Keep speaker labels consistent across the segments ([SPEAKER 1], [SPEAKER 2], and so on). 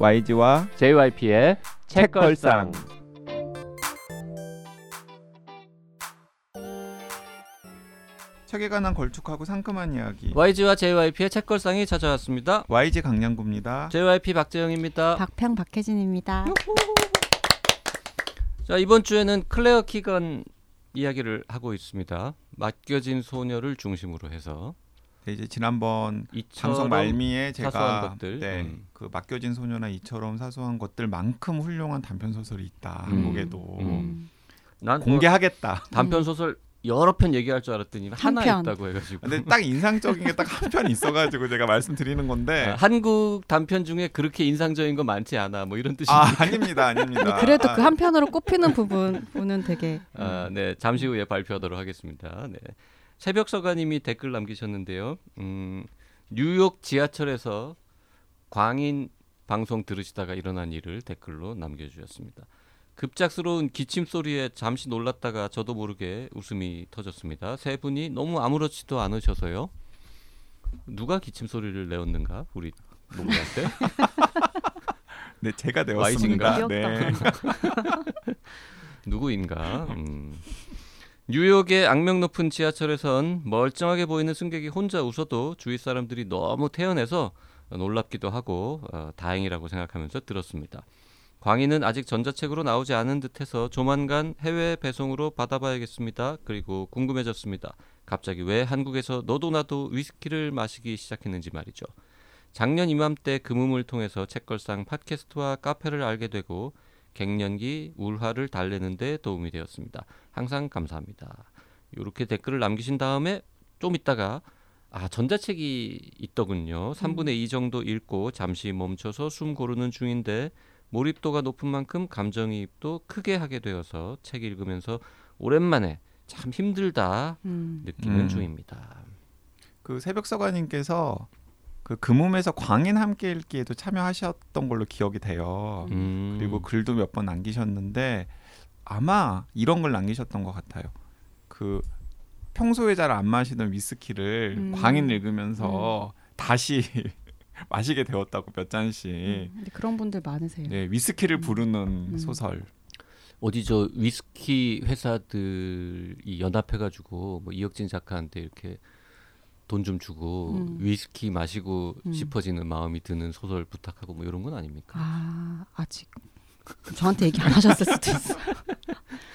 [SPEAKER 1] YG와
[SPEAKER 2] JYP의 책걸상.
[SPEAKER 1] 책에 관한 걸쭉하고 상큼한 이야기.
[SPEAKER 2] YG와 JYP의 책걸상이 찾아왔습니다.
[SPEAKER 1] YG 강량구입니다.
[SPEAKER 2] JYP 박재영입니다.
[SPEAKER 3] 박평 박혜진입니다.
[SPEAKER 2] 자 이번 주에는 클레어 키건 이야기를 하고 있습니다. 맡겨진 소녀를 중심으로 해서
[SPEAKER 1] 네, 이제 지난번 방송 말미에 제가. 네,
[SPEAKER 2] 음.
[SPEAKER 1] 그 맡겨진 소녀나 이처럼 사소한 것들만큼 훌륭한 단편 소설이 있다.
[SPEAKER 2] 음.
[SPEAKER 1] 한국에도
[SPEAKER 2] 음. 난
[SPEAKER 1] 공개하겠다.
[SPEAKER 2] 단편 소설 여러 편 얘기할 줄 알았더니 하나
[SPEAKER 3] 편.
[SPEAKER 2] 있다고 해가지고
[SPEAKER 1] 근데 딱 인상적인 게 딱 한 편 있어가지고 제가 말씀드리는 건데
[SPEAKER 2] 아, 한국 단편 중에 그렇게 인상적인 거 많지 않아 뭐 이런 뜻이
[SPEAKER 1] 아 아닙니다 아닙니다.
[SPEAKER 3] 그래도 그
[SPEAKER 1] 아,
[SPEAKER 3] 한편으로 꼽히는 부분은 되게
[SPEAKER 2] 아, 네, 잠시 후에 발표하도록 하겠습니다. 네. 새벽 서가님이 댓글 남기셨는데요. 음, 뉴욕 지하철에서 광인 방송 들으시다가 일어난 일을 댓글로 남겨주셨습니다. 급작스러운 기침 소리에 잠시 놀랐다가 저도 모르게 웃음이 터졌습니다. 세 분이 너무 아무렇지도 않으셔서요. 누가 기침 소리를 내었는가? 우리 녹음할 때?
[SPEAKER 1] 네 제가? 내었습니다. 네.
[SPEAKER 2] 누구인가? 음. 뉴욕의 악명 높은 지하철에선 멀쩡하게 보이는 승객이 혼자 웃어도 주위 사람들이 너무 태연해서 놀랍기도 하고 어, 다행이라고 생각하면서 들었습니다. 광희는 아직 전자책으로 나오지 않은 듯해서 조만간 해외 배송으로 받아봐야겠습니다. 그리고 궁금해졌습니다. 갑자기 왜 한국에서 너도 나도 위스키를 마시기 시작했는지 말이죠. 작년 이맘때 금음을 통해서 책걸상 팟캐스트와 카페를 알게 되고 갱년기 울화를 달래는 데 도움이 되었습니다. 항상 감사합니다. 이렇게 댓글을 남기신 다음에 좀 있다가 아 전자책이 있더군요. 3분의 2 정도 읽고 잠시 멈춰서 숨 고르는 중인데 몰입도가 높은 만큼 감정이입도 크게 하게 되어서 책 읽으면서 오랜만에 참 힘들다
[SPEAKER 3] 음,
[SPEAKER 2] 느끼는
[SPEAKER 1] 음.
[SPEAKER 2] 중입니다.
[SPEAKER 1] 그 새벽 서가님께서 그 금음에서 광인 함께 읽기에도 참여하셨던 걸로 기억이 돼요.
[SPEAKER 2] 음.
[SPEAKER 1] 그리고 글도 몇 번 남기셨는데 아마 이런 걸 남기셨던 것 같아요. 그 평소에 잘 안 마시던 위스키를
[SPEAKER 3] 음.
[SPEAKER 1] 광인 읽으면서 다시 마시게 되었다고 몇 잔씩.
[SPEAKER 3] 음, 그런 분들 많으세요.
[SPEAKER 1] 네, 위스키를
[SPEAKER 3] 음.
[SPEAKER 1] 부르는
[SPEAKER 3] 음.
[SPEAKER 1] 소설.
[SPEAKER 2] 어디 저 위스키 회사들이 연합해가지고 뭐 이혁진 작가한테 이렇게 돈 좀 주고
[SPEAKER 3] 음.
[SPEAKER 2] 위스키 마시고
[SPEAKER 3] 음.
[SPEAKER 2] 싶어지는 마음이 드는 소설 부탁하고 뭐 이런 건 아닙니까?
[SPEAKER 3] 아 아직 저한테 얘기 안 하셨을 수도 있어.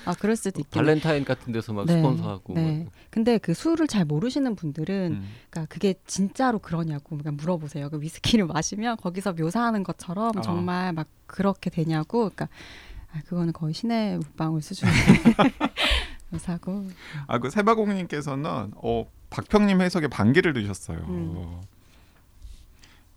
[SPEAKER 3] 아 그럴 수도 있겠네.
[SPEAKER 2] 발렌타인 같은 데서 막
[SPEAKER 3] 네,
[SPEAKER 2] 스폰서하고
[SPEAKER 3] 네.
[SPEAKER 2] 뭐.
[SPEAKER 3] 근데 그 술을 잘 모르시는 분들은
[SPEAKER 1] 음.
[SPEAKER 3] 그러니까 그게 진짜로 그러냐고 그냥 물어보세요. 그 위스키를 마시면 거기서 묘사하는 것처럼
[SPEAKER 1] 어.
[SPEAKER 3] 정말 막 그렇게 되냐고. 그러니까 아, 그거는 거의 신의 물방울 수준의 묘사고.
[SPEAKER 1] 아, 그 세바공님께서는 어, 박평님 해석에 반기를 드셨어요.
[SPEAKER 3] 음.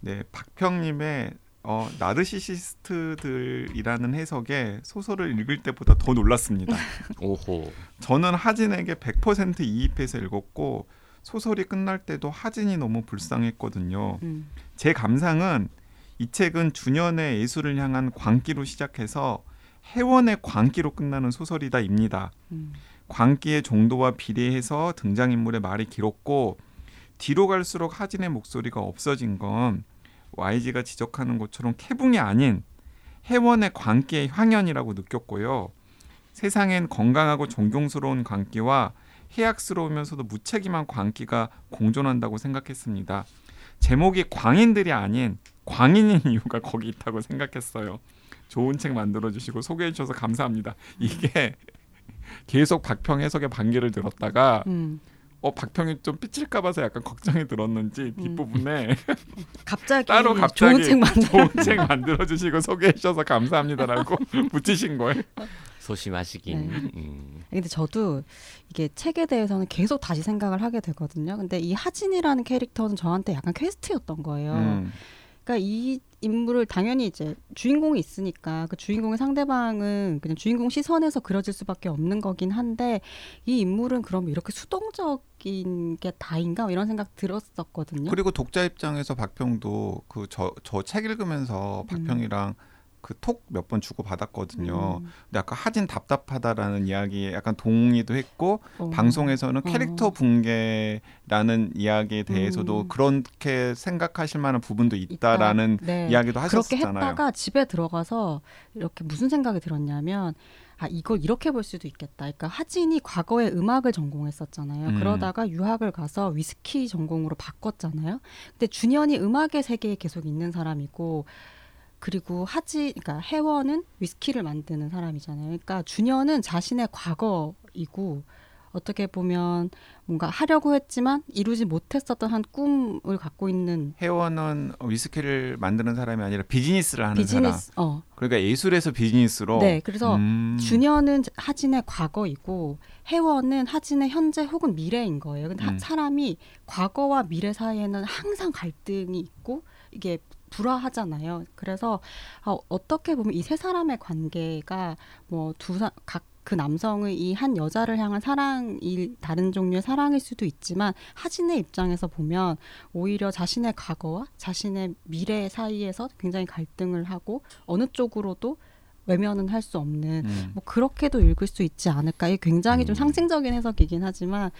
[SPEAKER 1] 네, 박평님의 어, 나르시시스트들이라는 해석에 소설을 읽을 때보다 더 놀랐습니다.
[SPEAKER 2] 오호.
[SPEAKER 1] 저는 하진에게 100% 이입해서 읽었고 소설이 끝날 때도 하진이 너무 불쌍했거든요.
[SPEAKER 3] 음.
[SPEAKER 1] 제 감상은 이 책은 주년의 예술을 향한 광기로 시작해서 해원의 광기로 끝나는 소설이다입니다.
[SPEAKER 3] 음.
[SPEAKER 1] 광기의 정도와 비례해서 등장인물의 말이 길었고 뒤로 갈수록 하진의 목소리가 없어진 건 YG가 지적하는 것처럼 캐붕이 아닌 해원의 광기의 향연이라고 느꼈고요. 세상엔 건강하고 존경스러운 광기와 해악스러우면서도 무책임한 광기가 공존한다고 생각했습니다. 제목이 광인들이 아닌 광인인 이유가 거기 있다고 생각했어요. 좋은 책 만들어 주시고 소개해 주셔서 감사합니다. 이게 계속 박평 해석의 반기를 들었다가
[SPEAKER 3] 음.
[SPEAKER 1] 어 박평이 좀 삐칠까 봐서 약간 걱정이 들었는지 뒷부분에
[SPEAKER 3] 갑자기
[SPEAKER 1] 따로
[SPEAKER 3] 좋은
[SPEAKER 1] 갑자기
[SPEAKER 3] 책 만들.
[SPEAKER 1] 좋은 책 만들어 주시고 소개해 주셔서 감사합니다라고 붙이신 거예요.
[SPEAKER 2] 소심하시긴.
[SPEAKER 3] 네.
[SPEAKER 2] 음.
[SPEAKER 3] 근데 저도 이게 책에 대해서는 계속 다시 생각을 하게 되거든요. 근데 이 하진이라는 캐릭터는 저한테 약간 퀘스트였던 거예요.
[SPEAKER 1] 음.
[SPEAKER 3] 그러니까 이 인물을 당연히 이제 주인공이 있으니까 그 주인공의 상대방은 그냥 주인공 시선에서 그려질 수밖에 없는 거긴 한데 이 인물은 그럼 이렇게 수동적인 게 다인가 이런 생각 들었었거든요.
[SPEAKER 1] 그리고 독자 입장에서 박평도 그 저 저 책 읽으면서 박평이랑 그 톡 몇 번 주고 받았거든요.
[SPEAKER 3] 음.
[SPEAKER 1] 근데 아까 하진 답답하다라는 이야기에 약간 동의도 했고
[SPEAKER 3] 어.
[SPEAKER 1] 방송에서는 캐릭터
[SPEAKER 3] 어.
[SPEAKER 1] 붕괴라는 이야기에 대해서도
[SPEAKER 3] 음.
[SPEAKER 1] 그렇게 생각하실 만한 부분도 있다라는
[SPEAKER 3] 있다. 네.
[SPEAKER 1] 이야기도
[SPEAKER 3] 그렇게
[SPEAKER 1] 하셨잖아요.
[SPEAKER 3] 했다가 집에 들어가서 이렇게 무슨 생각이 들었냐면 아 이걸 이렇게 볼 수도 있겠다. 그러니까 하진이 과거에 음악을 전공했었잖아요.
[SPEAKER 1] 음.
[SPEAKER 3] 그러다가 유학을 가서 위스키 전공으로 바꿨잖아요. 근데 준현이 음악의 세계에 계속 있는 사람이고 그리고 하지 그러니까 혜원은 위스키를 만드는 사람이잖아요. 그러니까 준현은 자신의 과거이고 어떻게 보면 뭔가 하려고 했지만 이루지 못했었던 한 꿈을 갖고 있는
[SPEAKER 1] 회원은 위스키를 만드는 사람이 아니라 비즈니스를 하는 사람.
[SPEAKER 3] 비즈니스 어
[SPEAKER 1] 그러니까 예술에서 비즈니스로.
[SPEAKER 3] 네, 그래서
[SPEAKER 1] 음.
[SPEAKER 3] 준현은 하진의 과거이고 혜원은 하진의 현재 혹은 미래인 거예요. 근데 하-
[SPEAKER 1] 음.
[SPEAKER 3] 사람이 과거와 미래 사이에는 항상 갈등이 있고 이게 불화하잖아요. 그래서 아, 어떻게 보면 이 세 사람의 관계가 뭐 뭐두각 그 남성의 이 한 여자를 향한 사랑이 다른 종류의 사랑일 수도 있지만 하진의 입장에서 보면 오히려 자신의 과거와 자신의 미래 사이에서 굉장히 갈등을 하고 어느 쪽으로도 외면은 할 수 없는
[SPEAKER 1] 음.
[SPEAKER 3] 뭐 그렇게도 읽을 수 있지 않을까. 이게 굉장히 좀
[SPEAKER 2] 음.
[SPEAKER 3] 상징적인 해석이긴 하지만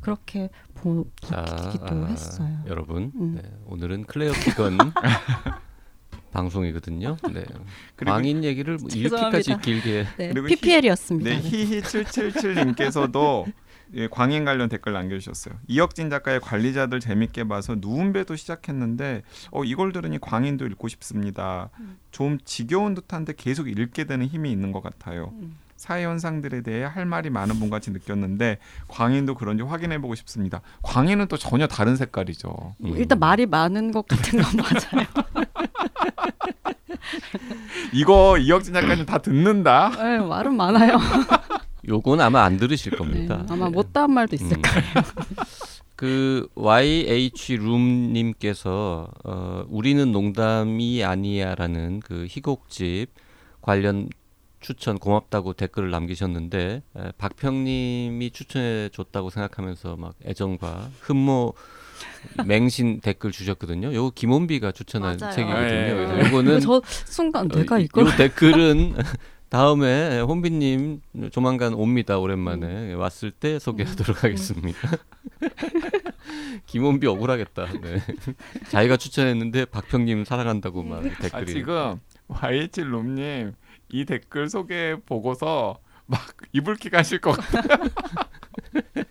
[SPEAKER 3] 그렇게 보,
[SPEAKER 2] 자,
[SPEAKER 3] 보기도
[SPEAKER 2] 아,
[SPEAKER 3] 했어요.
[SPEAKER 2] 여러분,
[SPEAKER 3] 음.
[SPEAKER 2] 네, 오늘은 클레어 피건 방송이거든요. 네. 광인 얘기를 뭐 이렇게까지. 길게
[SPEAKER 3] 네, PPL이었습니다.
[SPEAKER 1] 네, 히히777님께서도 예, 광인 관련 댓글 남겨주셨어요. 이혁진 작가의 관리자들 재밌게 봐서 누운배도 시작했는데 어, 이걸 들으니 광인도 읽고 싶습니다. 좀 지겨운 듯한데 계속 읽게 되는 힘이 있는 것 같아요.
[SPEAKER 3] 음.
[SPEAKER 1] 사회 현상들에 대해 할 말이 많은 분 같이 느꼈는데 광인도 그런지 확인해 보고 싶습니다. 광인은 또 전혀 다른 색깔이죠.
[SPEAKER 3] 뭐 일단 말이 많은 것 같은 건 맞아요.
[SPEAKER 1] 이거 이혁진 작가님 다 듣는다.
[SPEAKER 3] 네, 말은 많아요.
[SPEAKER 2] 요건 아마 안 들으실
[SPEAKER 3] 네,
[SPEAKER 2] 겁니다.
[SPEAKER 3] 아마
[SPEAKER 2] 네.
[SPEAKER 3] 못다한 말도 있을
[SPEAKER 2] 음.
[SPEAKER 3] 거예요.
[SPEAKER 2] 그 YH 룸님께서 어, 우리는 농담이 아니야라는 그 희곡집 관련 추천 고맙다고 댓글을 남기셨는데 에, 박평님이 추천해 줬다고 생각하면서 막 애정과 흠모 맹신 댓글 주셨거든요. 요거 김원비가 추천한
[SPEAKER 3] 맞아요.
[SPEAKER 2] 책이거든요.
[SPEAKER 1] 네.
[SPEAKER 2] 그래서 요거는
[SPEAKER 3] 저 순간 내가
[SPEAKER 2] 어,
[SPEAKER 3] 이걸
[SPEAKER 2] 요 댓글은 다음에 혼비님 조만간 옵니다 오랜만에
[SPEAKER 3] 음.
[SPEAKER 2] 왔을 때 소개하도록 하겠습니다. 김원비 억울하겠다. 네. 자기가 추천했는데 박평님 사랑한다고 막 댓글이.
[SPEAKER 1] 아, 지금 YH 롬님 이 댓글 소개 보고서 막 이불킥 하실 것 같아요.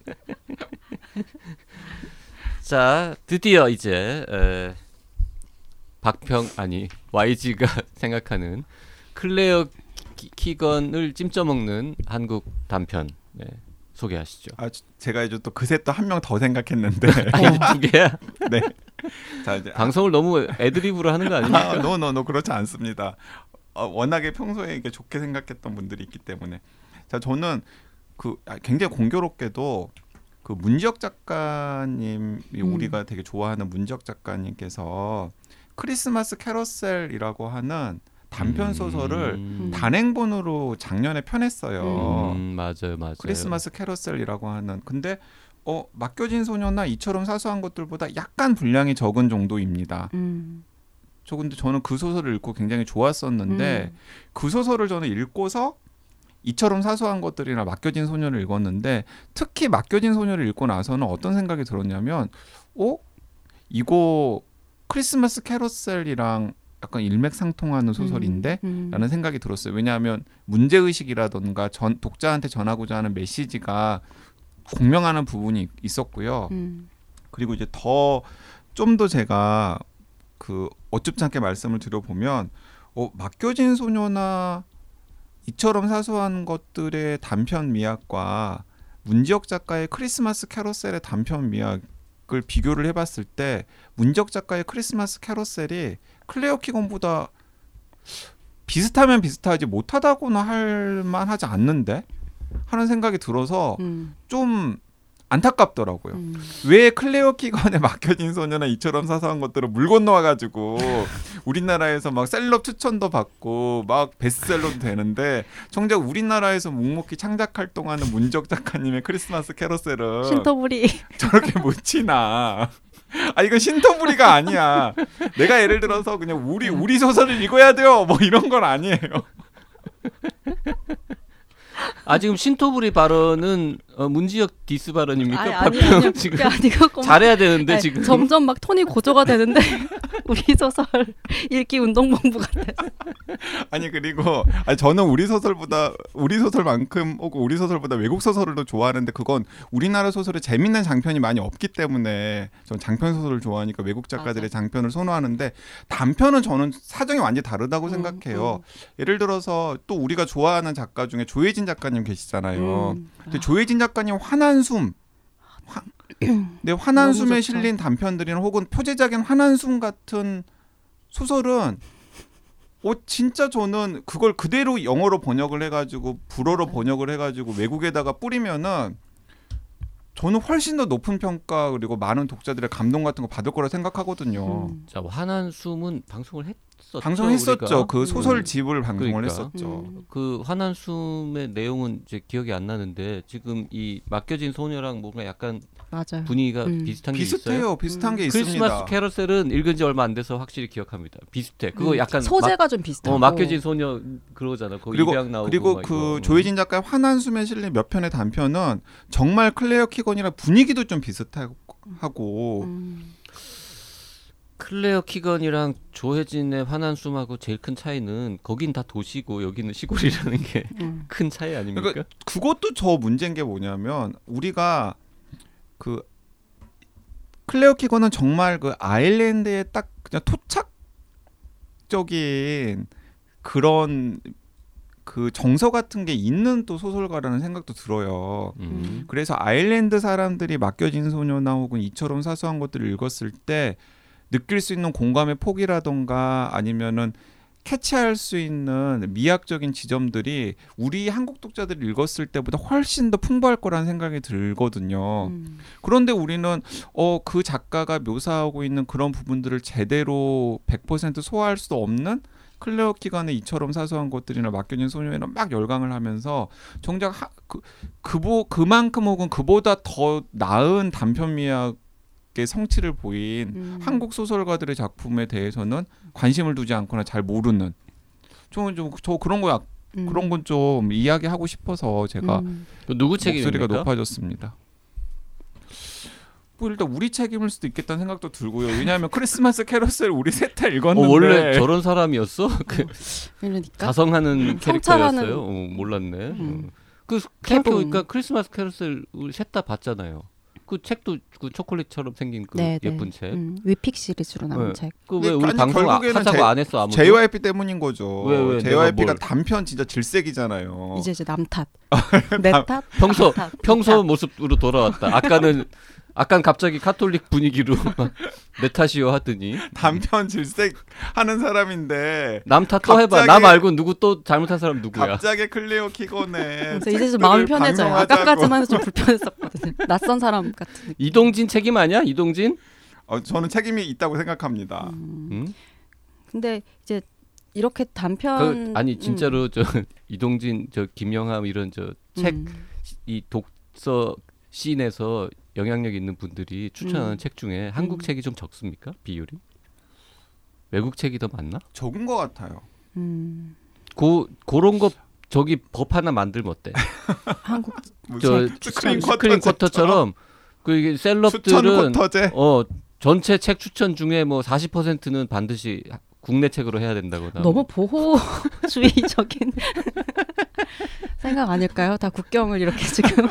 [SPEAKER 2] 자 드디어 이제 에, 박평 아니 YG가 생각하는 클레어 키- 키건을 찜쪄 먹는 한국 단편 네, 소개하시죠.
[SPEAKER 1] 아, 저- 제가 이제 또 그새 또 한 명 더 생각했는데.
[SPEAKER 2] 아니 두 개야.
[SPEAKER 1] 네. 자 이제
[SPEAKER 2] 방송을 너무 애드립으로 하는 거 아닙니까?
[SPEAKER 1] 아, no no no 그렇지 않습니다. 어, 워낙에 평소에 이게 좋게 생각했던 분들이 있기 때문에 자 저는 그 아, 굉장히 공교롭게도 그 문지혁 작가님이
[SPEAKER 3] 음.
[SPEAKER 1] 우리가 되게 좋아하는 문지혁 작가님께서 크리스마스 캐러셀이라고 하는 단편 소설을
[SPEAKER 2] 음.
[SPEAKER 1] 단행본으로 작년에 펴냈어요.
[SPEAKER 2] 음, 맞아요, 맞아요.
[SPEAKER 1] 크리스마스 캐러셀이라고 하는 근데 어 맡겨진 소녀나 이처럼 사소한 것들보다 약간 분량이 적은 정도입니다.
[SPEAKER 3] 음,
[SPEAKER 1] 저 근데 저는 그 소설을 읽고 굉장히 좋았었는데
[SPEAKER 3] 음.
[SPEAKER 1] 그 소설을 저는 읽고서 이처럼 사소한 것들이나 맡겨진 소녀를 읽었는데 특히 맡겨진 소녀를 읽고 나서는 어떤 생각이 들었냐면 어 이거 크리스마스 캐러셀이랑 약간 일맥상통하는 소설인데
[SPEAKER 3] 음, 음.
[SPEAKER 1] 라는 생각이 들었어요. 왜냐하면 문제 의식이라던가 전 독자한테 전하고자 하는 메시지가 공명하는 부분이 있었고요.
[SPEAKER 3] 음,
[SPEAKER 1] 그리고 이제 더 좀 더 제가 그 어줍지 않게 말씀을 드려보면 어, 맡겨진 소녀나 이처럼 사소한 것들의 단편 미학과 문지혁 작가의 크리스마스 캐러셀의 단편 미학 을 비교를 해봤을 때 문지혁 작가의 크리스마스 캐러셀이 클레어 키건보다 비슷하면 비슷하지 못하다고는 할 만하지 않는데? 하는 생각이 들어서
[SPEAKER 3] 음,
[SPEAKER 1] 좀 안타깝더라고요.
[SPEAKER 3] 음.
[SPEAKER 1] 왜 클레어 키건의 맡겨진 소녀나 이처럼 사소한 것들을 물 건너와가지고 우리나라에서 막 셀럽 추천도 받고 막 베스트셀러도 되는데 정작 우리나라에서 묵묵히 창작 활동하는 문지혁 작가님의 크리스마스 캐러셀은
[SPEAKER 3] 신토불이
[SPEAKER 1] 저렇게 못 치나 아 이건 신토불이가 아니야. 내가 예를 들어서 그냥 우리 우리 소설을 읽어야 돼요. 뭐 이런 건 아니에요.
[SPEAKER 2] 아 지금 신토불이 발언은 어, 문지역 디스 발언입니까?
[SPEAKER 3] 아니 아니
[SPEAKER 2] 박병
[SPEAKER 3] 아니
[SPEAKER 2] 지금
[SPEAKER 3] 아니고
[SPEAKER 2] 잘해야 되는데
[SPEAKER 3] 아니,
[SPEAKER 2] 지금
[SPEAKER 3] 점점 막 톤이 고조가 되는데 우리 소설 읽기 운동본부 같아.
[SPEAKER 1] 아니 그리고 아니, 저는 우리 소설보다 우리 소설만큼 혹은 우리 소설보다 외국 소설을 더 좋아하는데 그건 우리나라 소설에 재밌는 장편이 많이 없기 때문에 전 장편 소설을 좋아하니까 외국 작가들의
[SPEAKER 3] 맞아.
[SPEAKER 1] 장편을 선호하는데 단편은 저는 사정이 완전히 다르다고
[SPEAKER 3] 음,
[SPEAKER 1] 생각해요.
[SPEAKER 3] 음.
[SPEAKER 1] 예를 들어서 또 우리가 좋아하는 작가 중에 조혜진 작가님 계시잖아요.
[SPEAKER 3] 음.
[SPEAKER 1] 근데 조혜진 작가님 환한숨 화, 네, 환한숨에
[SPEAKER 3] 너무 좋죠.
[SPEAKER 1] 실린 단편들이나 혹은 표제작인 환한숨 같은 소설은 어 진짜 저는 그걸 그대로 영어로 번역을 해가지고 불어로. 번역을 해가지고 외국에다가 뿌리면은 저는 훨씬 더 높은 평가 그리고 많은 독자들의 감동 같은 거 받을 거라 생각하거든요.
[SPEAKER 3] 음.
[SPEAKER 2] 자 환한 숨은 방송을 했 었죠.
[SPEAKER 1] 방송했었죠.
[SPEAKER 2] 우리가.
[SPEAKER 1] 그 소설
[SPEAKER 2] 음.
[SPEAKER 1] 집을 방송을
[SPEAKER 2] 그러니까.
[SPEAKER 1] 했었죠.
[SPEAKER 3] 음.
[SPEAKER 2] 그 환한 숨의 내용은 이제 기억이 안 나는데 지금 이 맡겨진 소녀랑 뭔가 약간
[SPEAKER 3] 맞아요.
[SPEAKER 2] 분위기가
[SPEAKER 3] 음.
[SPEAKER 2] 비슷한 게 있어요.
[SPEAKER 1] 비슷해요. 비슷한
[SPEAKER 3] 음.
[SPEAKER 1] 게
[SPEAKER 2] 크리스마스
[SPEAKER 1] 있습니다.
[SPEAKER 2] 캐러셀은 읽은 지 얼마 안 돼서 확실히 기억합니다. 비슷해. 그거
[SPEAKER 3] 음.
[SPEAKER 2] 약간
[SPEAKER 3] 소재가 좀
[SPEAKER 2] 막,
[SPEAKER 3] 비슷하고
[SPEAKER 2] 어, 맡겨진 소녀 그러잖아. 거
[SPEAKER 1] 그리고 그리고
[SPEAKER 2] 막
[SPEAKER 1] 그
[SPEAKER 2] 이거.
[SPEAKER 1] 조해진 작가의 환한 숨에 실린 몇 편의 단편은 정말 클레어 키건이랑 분위기도 좀 비슷하고
[SPEAKER 3] 음.
[SPEAKER 2] 클레어 키건이랑 조해진의 환한 숨하고 제일 큰 차이는 거긴 다 도시고 여기는 시골이라는 게 큰
[SPEAKER 3] 음.
[SPEAKER 2] 차이 아닙니까?
[SPEAKER 1] 그러니까 그것도 저 문제인 게 뭐냐면 우리가 그 클레어 키건은 정말 그 아일랜드에 딱 그냥 토착적인 그런 그 정서 같은 게 있는 또 소설가라는 생각도 들어요.
[SPEAKER 2] 음.
[SPEAKER 1] 그래서 아일랜드 사람들이 맡겨진 소녀나 혹은 이처럼 사소한 것들을 읽었을 때 느낄 수 있는 공감의 폭이라던가 아니면은 캐치할 수 있는 미학적인 지점들이 우리 한국 독자들이 읽었을 때보다 훨씬 더 풍부할 거라는 생각이 들거든요.
[SPEAKER 3] 음.
[SPEAKER 1] 그런데 우리는 어 그 작가가 묘사하고 있는 그런 부분들을 제대로 100% 소화할 수 없는 클레어 기간의 이처럼 사소한 것들이나 맡겨진 소녀에는 막 열광을 하면서 정작 하, 그 그보 그만큼 혹은 그보다 더 나은 단편 미학 의 성취를 보인
[SPEAKER 3] 음.
[SPEAKER 1] 한국 소설가들의 작품에 대해서는 관심을 두지 않거나 잘 모르는 저는 좀 저 그런 거 약-
[SPEAKER 3] 음.
[SPEAKER 1] 그런 건 좀 이야기하고 싶어서 제가
[SPEAKER 3] 음.
[SPEAKER 2] 그 누구 책임입니까?
[SPEAKER 1] 높아졌습니다. 뭐 일단 우리 책임일 수도 있겠다는 생각도 들고요. 왜냐하면 크리스마스 캐러셀 우리 셋 다 읽었는데
[SPEAKER 2] 어, 원래 저런 사람이었어? 그
[SPEAKER 3] 그러니까
[SPEAKER 2] 자성하는
[SPEAKER 3] 음,
[SPEAKER 2] 캐릭터였어요. 어, 몰랐네.
[SPEAKER 3] 음.
[SPEAKER 2] 어. 그 생각해보니까 크리스마스 캐러셀 우리 셋 다 봤잖아요. 그 책도 그 초콜릿처럼 생긴 그
[SPEAKER 3] 네, 네.
[SPEAKER 2] 예쁜 책.
[SPEAKER 3] 음, 위픽 시리즈로 나온
[SPEAKER 2] 네.
[SPEAKER 3] 책.
[SPEAKER 2] 그왜
[SPEAKER 1] 근데
[SPEAKER 2] 우리 방송 하자고
[SPEAKER 1] 제-
[SPEAKER 2] 안 했어 아무도?
[SPEAKER 1] JYP 때문인 거죠.
[SPEAKER 2] 왜, 왜,
[SPEAKER 1] JYP가
[SPEAKER 2] 뭘-
[SPEAKER 1] 단편 진짜 질색이잖아요.
[SPEAKER 3] 이제 이제 남 탓, 내 탓,
[SPEAKER 2] 평소
[SPEAKER 3] 남 탓,
[SPEAKER 2] 평소
[SPEAKER 3] 이
[SPEAKER 2] 모습으로 돌아왔다. 아까는 아깐 갑자기 카톨릭 분위기로 내 탓이요 하더니
[SPEAKER 1] 단편 질색 하는 사람인데
[SPEAKER 2] 남 탓 또 해봐. 나 말고 누구 또 잘못한 사람 누구야?
[SPEAKER 1] 갑자기 키건에
[SPEAKER 3] 그래서 이제 좀 마음이 편해져요. 아까까지만 해도 좀 불편했었거든요. 낯선 사람 같은.
[SPEAKER 2] 이동진 책임 아니야? 이동진?
[SPEAKER 1] 어, 저는 책임이 있다고 생각합니다.
[SPEAKER 3] 음.
[SPEAKER 2] 응?
[SPEAKER 3] 근데 이제 이렇게 단편
[SPEAKER 2] 그 아니 진짜로 저 이동진 저 김영하 이런 저 책이
[SPEAKER 3] 음.
[SPEAKER 2] 독서 scene에서 영향력 있는 분들이 추천하는
[SPEAKER 3] 음.
[SPEAKER 2] 책 중에 한국
[SPEAKER 3] 음.
[SPEAKER 2] 책이 좀 적습니까? 비율이? 외국 책이 더 많나?
[SPEAKER 1] 적은 것 같아요.
[SPEAKER 3] 음,
[SPEAKER 2] 고 그런 거 저기 법 하나 만들면 어때?
[SPEAKER 3] 한국
[SPEAKER 2] 저
[SPEAKER 1] 스크린
[SPEAKER 2] 스크린 쿼터처럼 그 이게 celeb들은
[SPEAKER 1] 쿼터제
[SPEAKER 2] 어 전체 책 추천 중에 뭐 40%는 반드시 국내 책으로 해야 된다거나.
[SPEAKER 3] 너무 보호주의적인 생각 아닐까요? 다 국경을 이렇게 지금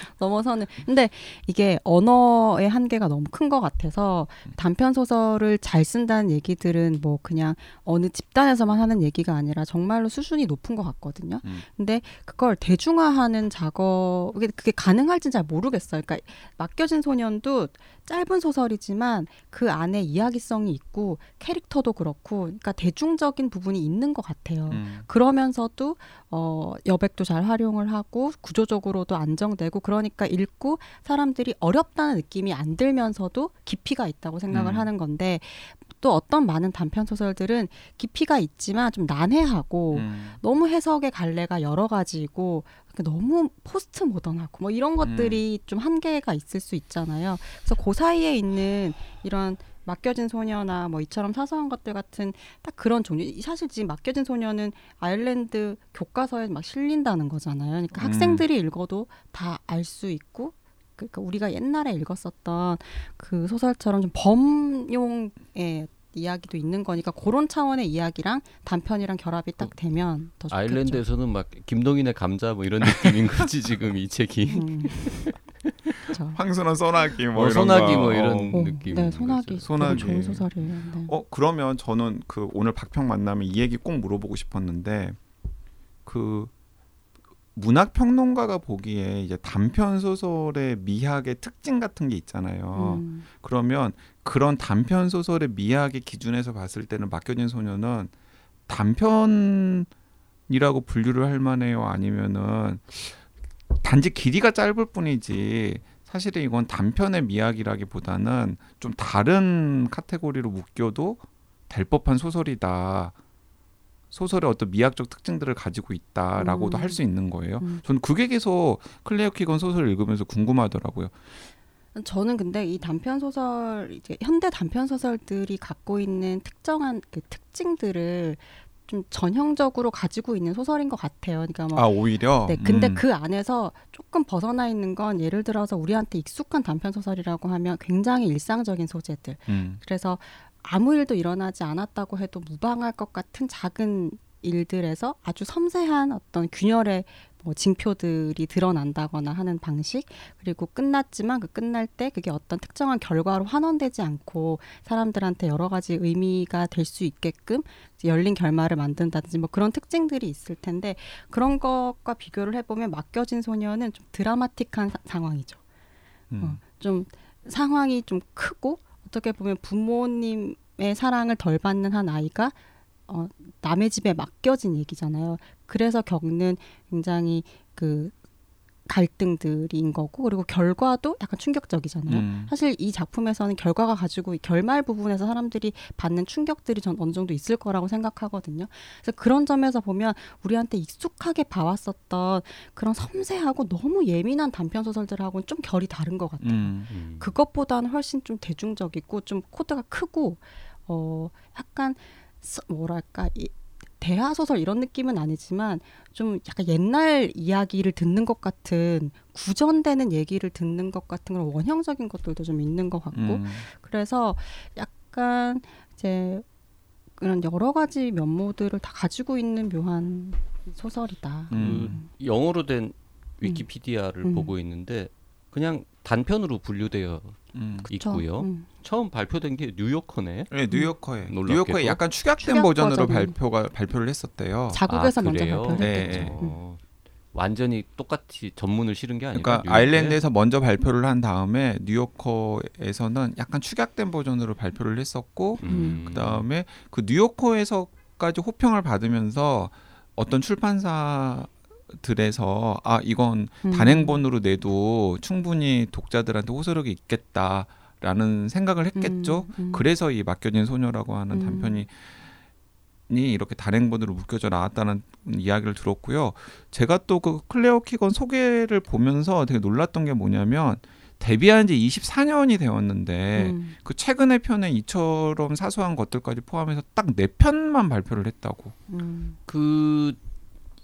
[SPEAKER 3] 넘어서는. 근데 이게 언어의 한계가 너무 큰 것 같아서 단편 소설을 잘 쓴다는 얘기들은 뭐 그냥 어느 집단에서만 하는 얘기가 아니라 정말로 수준이 높은 것 같거든요.
[SPEAKER 1] 음.
[SPEAKER 3] 근데 그걸 대중화하는 작업 그게, 그게 가능할진 잘 모르겠어요. 그러니까 맡겨진 소년도 짧은 소설이지만 그 안에 이야기성이 있고 캐릭터도 그렇고 그러니까 대중적인 부분이 있는 것 같아요.
[SPEAKER 1] 음.
[SPEAKER 3] 그러면서도 어 여백도 잘 활용을 하고 구조적으로도 안정되고 그러니까 읽고 사람들이 어렵다는 느낌이 안 들면서도 깊이가 있다고 생각을
[SPEAKER 1] 음.
[SPEAKER 3] 하는 건데 또 어떤 많은 단편 소설들은 깊이가 있지만 좀 난해하고
[SPEAKER 1] 음.
[SPEAKER 3] 너무 해석의 갈래가 여러 가지고 너무 포스트 모던하고 뭐 이런 것들이 좀 한계가 있을 수 있잖아요. 그래서 그 사이에 있는 이런 맡겨진 소녀나 뭐 이처럼 사소한 것들 같은 딱 그런 종류. 사실 지금 맡겨진 소녀는 아일랜드 교과서에 막 실린다는 거잖아요. 그러니까
[SPEAKER 1] 음.
[SPEAKER 3] 학생들이 읽어도 다 알 수 있고 그러니까 우리가 옛날에 읽었었던 그 소설처럼 좀 범용의 이야기도 있는 거니까 그런 차원의 이야기랑 단편이랑 결합이 딱 되면 더 좋겠죠.
[SPEAKER 2] 아일랜드에서는 막 김동인의 감자 뭐 이런 느낌인 거지 지금 이 책이.
[SPEAKER 3] 음. 그렇죠.
[SPEAKER 1] 황순원 소나기 뭐
[SPEAKER 2] 어,
[SPEAKER 1] 이런
[SPEAKER 2] 소나기
[SPEAKER 1] 거.
[SPEAKER 2] 뭐 이런
[SPEAKER 1] 어.
[SPEAKER 2] 느낌.
[SPEAKER 3] 네, 소나기.
[SPEAKER 1] 소나기.
[SPEAKER 3] 좋은 소설이에요. 네.
[SPEAKER 1] 어 그러면 저는 그 오늘 박평 만나면 이 얘기 꼭 물어보고 싶었는데 그 문학 평론가가 보기에 이제 단편 소설의 미학의 특징 같은 게 있잖아요.
[SPEAKER 3] 음.
[SPEAKER 1] 그러면 그런 단편 소설의 미학의 기준에서 봤을 때는 맡겨진 소녀는 단편이라고 분류를 할 만해요. 아니면은 단지 길이가 짧을 뿐이지 사실은 이건 단편의 미학이라기보다는 좀 다른 카테고리로 묶여도 될 법한 소설이다. 소설의 어떤 미학적 특징들을 가지고 있다라고도
[SPEAKER 3] 음.
[SPEAKER 1] 할수 있는 거예요.
[SPEAKER 3] 음.
[SPEAKER 1] 전 그게 계속 클레어 키건 소설을 읽으면서 궁금하더라고요.
[SPEAKER 3] 저는 근데 이 단편 소설 이제 현대 단편 소설들이 갖고 있는 특정한 그 특징들을 좀 전형적으로 가지고 있는 소설인 것 같아요. 그러니까 뭐
[SPEAKER 1] 아 오히려.
[SPEAKER 3] 네, 근데
[SPEAKER 1] 음.
[SPEAKER 3] 그 안에서 조금 벗어나 있는 건 예를 들어서 우리한테 익숙한 단편 소설이라고 하면 굉장히 일상적인 소재들.
[SPEAKER 1] 음.
[SPEAKER 3] 그래서 아무 일도 일어나지 않았다고 해도 무방할 것 같은 작은 일들에서 아주 섬세한 어떤 균열의 뭐 징표들이 드러난다거나 하는 방식 그리고 끝났지만 그 끝날 때 그게 어떤 특정한 결과로 환원되지 않고 사람들한테 여러 가지 의미가 될 수 있게끔 열린 결말을 만든다든지 뭐 그런 특징들이 있을 텐데 그런 것과 비교를 해보면 맡겨진 소녀는 좀 드라마틱한 사- 상황이죠.
[SPEAKER 1] 음.
[SPEAKER 3] 어, 좀 상황이 좀 크고 어떻게 보면 부모님의 사랑을 덜 받는 한 아이가 어, 남의 집에 맡겨진 얘기잖아요. 그래서 겪는 굉장히 그 갈등들인 거고 그리고 결과도 약간 충격적이잖아요.
[SPEAKER 1] 음.
[SPEAKER 3] 사실 이 작품에서는 결과가 가지고 결말 부분에서 사람들이 받는 충격들이 전 어느 정도 있을 거라고 생각하거든요. 그래서 그런 점에서 보면 우리한테 익숙하게 봐왔었던 그런 섬세하고 너무 예민한 단편 소설들하고는 좀 결이 다른 것 같아요.
[SPEAKER 1] 음.
[SPEAKER 2] 음.
[SPEAKER 3] 그것보다는 훨씬 좀 대중적이고 좀 코드가 크고 어 약간 서- 뭐랄까 이 대하 소설 이런 느낌은 아니지만 좀 약간 옛날 이야기를 듣는 것 같은 구전되는 얘기를 듣는 것 같은 그런 원형적인 것들도 좀 있는 것 같고
[SPEAKER 1] 음.
[SPEAKER 3] 그래서 약간 이제 그런 여러 가지 면모들을 다 가지고 있는 묘한 소설이다.
[SPEAKER 1] 음.
[SPEAKER 2] 영어로 된 위키피디아를
[SPEAKER 3] 음.
[SPEAKER 2] 보고 있는데 그냥 단편으로 분류되어
[SPEAKER 1] 음.
[SPEAKER 2] 있고요.
[SPEAKER 3] 음.
[SPEAKER 2] 처음 발표된 게 뉴요커네.
[SPEAKER 1] 네, 뉴요커에
[SPEAKER 2] 놀랍게도.
[SPEAKER 1] 뉴요커에 약간 축약된
[SPEAKER 3] 축약
[SPEAKER 1] 버전으로. 발표가 발표를 했었대요.
[SPEAKER 3] 자국에서
[SPEAKER 2] 아,
[SPEAKER 3] 먼저? 발표를
[SPEAKER 1] 네.
[SPEAKER 3] 했겠죠. 음.
[SPEAKER 2] 어, 완전히 똑같이 전문을 실은 게 아니라
[SPEAKER 1] 그러니까 아일랜드에서 먼저 발표를 한 다음에 뉴요커에서는 약간 축약된 버전으로 발표를 했었고
[SPEAKER 2] 음.
[SPEAKER 1] 그다음에 그 뉴요커에서까지 호평을 받으면서 어떤 출판사 들에서 아 이건
[SPEAKER 3] 음.
[SPEAKER 1] 단행본으로 내도 충분히 독자들한테 호소력이 있겠다 라는 생각을 했겠죠.
[SPEAKER 3] 음, 음.
[SPEAKER 1] 그래서 이 맡겨진 소녀라고 하는
[SPEAKER 3] 음.
[SPEAKER 1] 단편이 니 이렇게 단행본으로 묶여져 나왔다는 이야기를 들었고요. 제가 또 그 클레어 키건 소개를 보면서 되게 놀랐던 게 뭐냐면 데뷔한 지 24년이 되었는데
[SPEAKER 3] 음.
[SPEAKER 1] 그 최근의 편에 이처럼 사소한 것들까지 포함해서 딱 네 편만 발표를 했다고.
[SPEAKER 3] 음.
[SPEAKER 2] 그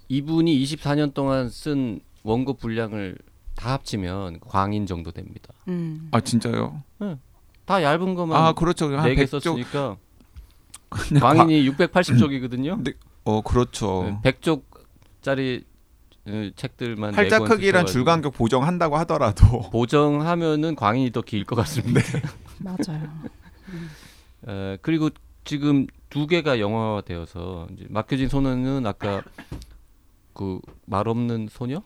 [SPEAKER 2] 이분이 24년 동안 쓴 원고 분량을 다 합치면 광인 정도 됩니다.
[SPEAKER 3] 음.
[SPEAKER 1] 아 진짜요?
[SPEAKER 2] 다 얇은 것만
[SPEAKER 1] 아 그렇죠.
[SPEAKER 2] 한네개
[SPEAKER 1] 100쪽.
[SPEAKER 2] 썼으니까 광인이 680쪽이거든요.
[SPEAKER 1] 네, 어 그렇죠.
[SPEAKER 2] 100쪽짜리 어, 책들만
[SPEAKER 1] 팔자 크기랑
[SPEAKER 2] 쓰셔가지고
[SPEAKER 1] 줄간격 보정한다고 하더라도
[SPEAKER 2] 보정하면은 광인이 더 길 것 같습니다.
[SPEAKER 3] 맞아요.
[SPEAKER 2] 어, 그리고 지금 두 개가 영화화되어서 이제 맡겨진 소녀는 아까 그 말없는 소녀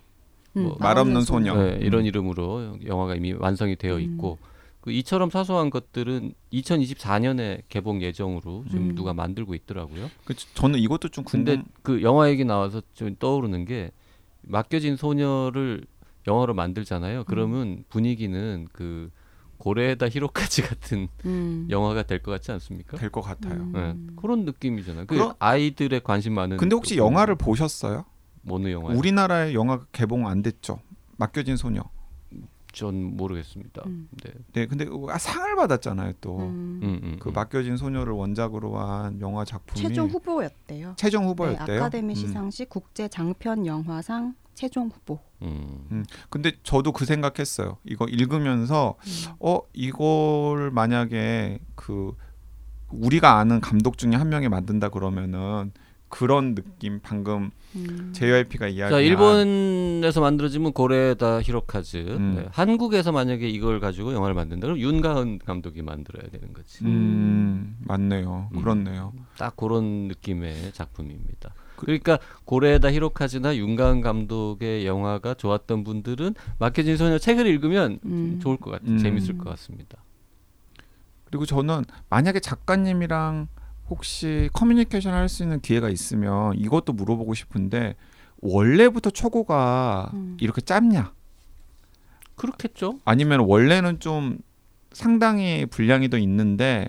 [SPEAKER 3] 음,
[SPEAKER 2] 뭐,
[SPEAKER 1] 말 없는 소녀.
[SPEAKER 2] 네, 이런
[SPEAKER 1] 음.
[SPEAKER 2] 이름으로 영화가 이미 완성이 되어
[SPEAKER 3] 음.
[SPEAKER 2] 있고 그 이처럼 사소한 것들은 2024년에 개봉 예정으로 지금
[SPEAKER 3] 음.
[SPEAKER 2] 누가 만들고 있더라고요.
[SPEAKER 1] 그 저는 이것도 좀 궁금.
[SPEAKER 2] 근데 그 영화 얘기 나와서 좀 떠오르는 게 맡겨진 소녀를 영화로 만들잖아요. 그러면 분위기는 그 고레에다 히로카즈 같은
[SPEAKER 3] 음.
[SPEAKER 2] 영화가 될 것 같지 않습니까?
[SPEAKER 1] 될 것 같아요.
[SPEAKER 3] 음.
[SPEAKER 2] 네, 그런 느낌이잖아요. 그
[SPEAKER 1] 그럼-
[SPEAKER 2] 아이들의 관심 많은.
[SPEAKER 1] 근데 혹시
[SPEAKER 2] 또
[SPEAKER 1] 영화를 보셨어요?
[SPEAKER 2] 어느 영화?
[SPEAKER 1] 우리나라에 영화가 개봉 안 됐죠. 맡겨진 소녀.
[SPEAKER 2] 전 모르겠습니다.
[SPEAKER 3] 음.
[SPEAKER 2] 네.
[SPEAKER 1] 네, 근데 아, 상을 받았잖아요. 또그
[SPEAKER 3] 음.
[SPEAKER 2] 음, 음, 음.
[SPEAKER 1] 맡겨진 소녀를 원작으로 한 영화 작품이
[SPEAKER 3] 최종 후보였대요.
[SPEAKER 1] 최종
[SPEAKER 3] 네,
[SPEAKER 1] 후보였대요.
[SPEAKER 3] 아카데미
[SPEAKER 1] 음.
[SPEAKER 3] 시상식 국제 장편 영화상 최종 후보.
[SPEAKER 2] 음.
[SPEAKER 1] 근데 저도 그 생각했어요. 이거 읽으면서
[SPEAKER 3] 음.
[SPEAKER 1] 어 이걸 만약에 그 우리가 아는 감독 중에 한 명이 만든다 그러면은 그런 느낌 방금
[SPEAKER 3] 음.
[SPEAKER 1] JYP가 이야기한
[SPEAKER 2] 자 일본에서 만들어지면 고레다 히로카즈.
[SPEAKER 1] 음.
[SPEAKER 2] 네. 한국에서 만약에 이걸 가지고 영화를 만든다 그럼 윤가은 감독이 만들어야 되는 거지.
[SPEAKER 1] 음 맞네요.
[SPEAKER 2] 음.
[SPEAKER 1] 그렇네요.
[SPEAKER 2] 딱 그런 느낌의 작품입니다.
[SPEAKER 1] 그-
[SPEAKER 2] 그러니까 고레다 히로카즈나 윤가은 감독의 영화가 좋았던 분들은 맡겨진 소녀 책을 읽으면
[SPEAKER 3] 음.
[SPEAKER 2] 좋을 것 같아요.
[SPEAKER 1] 음.
[SPEAKER 2] 재밌을 것 같습니다.
[SPEAKER 1] 그리고 저는 만약에 작가님이랑 혹시 커뮤니케이션 할 수 있는 기회가 있으면 이것도 물어보고 싶은데 원래부터 초고가
[SPEAKER 3] 음.
[SPEAKER 1] 이렇게 짧냐?
[SPEAKER 2] 그렇겠죠.
[SPEAKER 1] 아니면 원래는 좀 상당히 분량이 더 있는데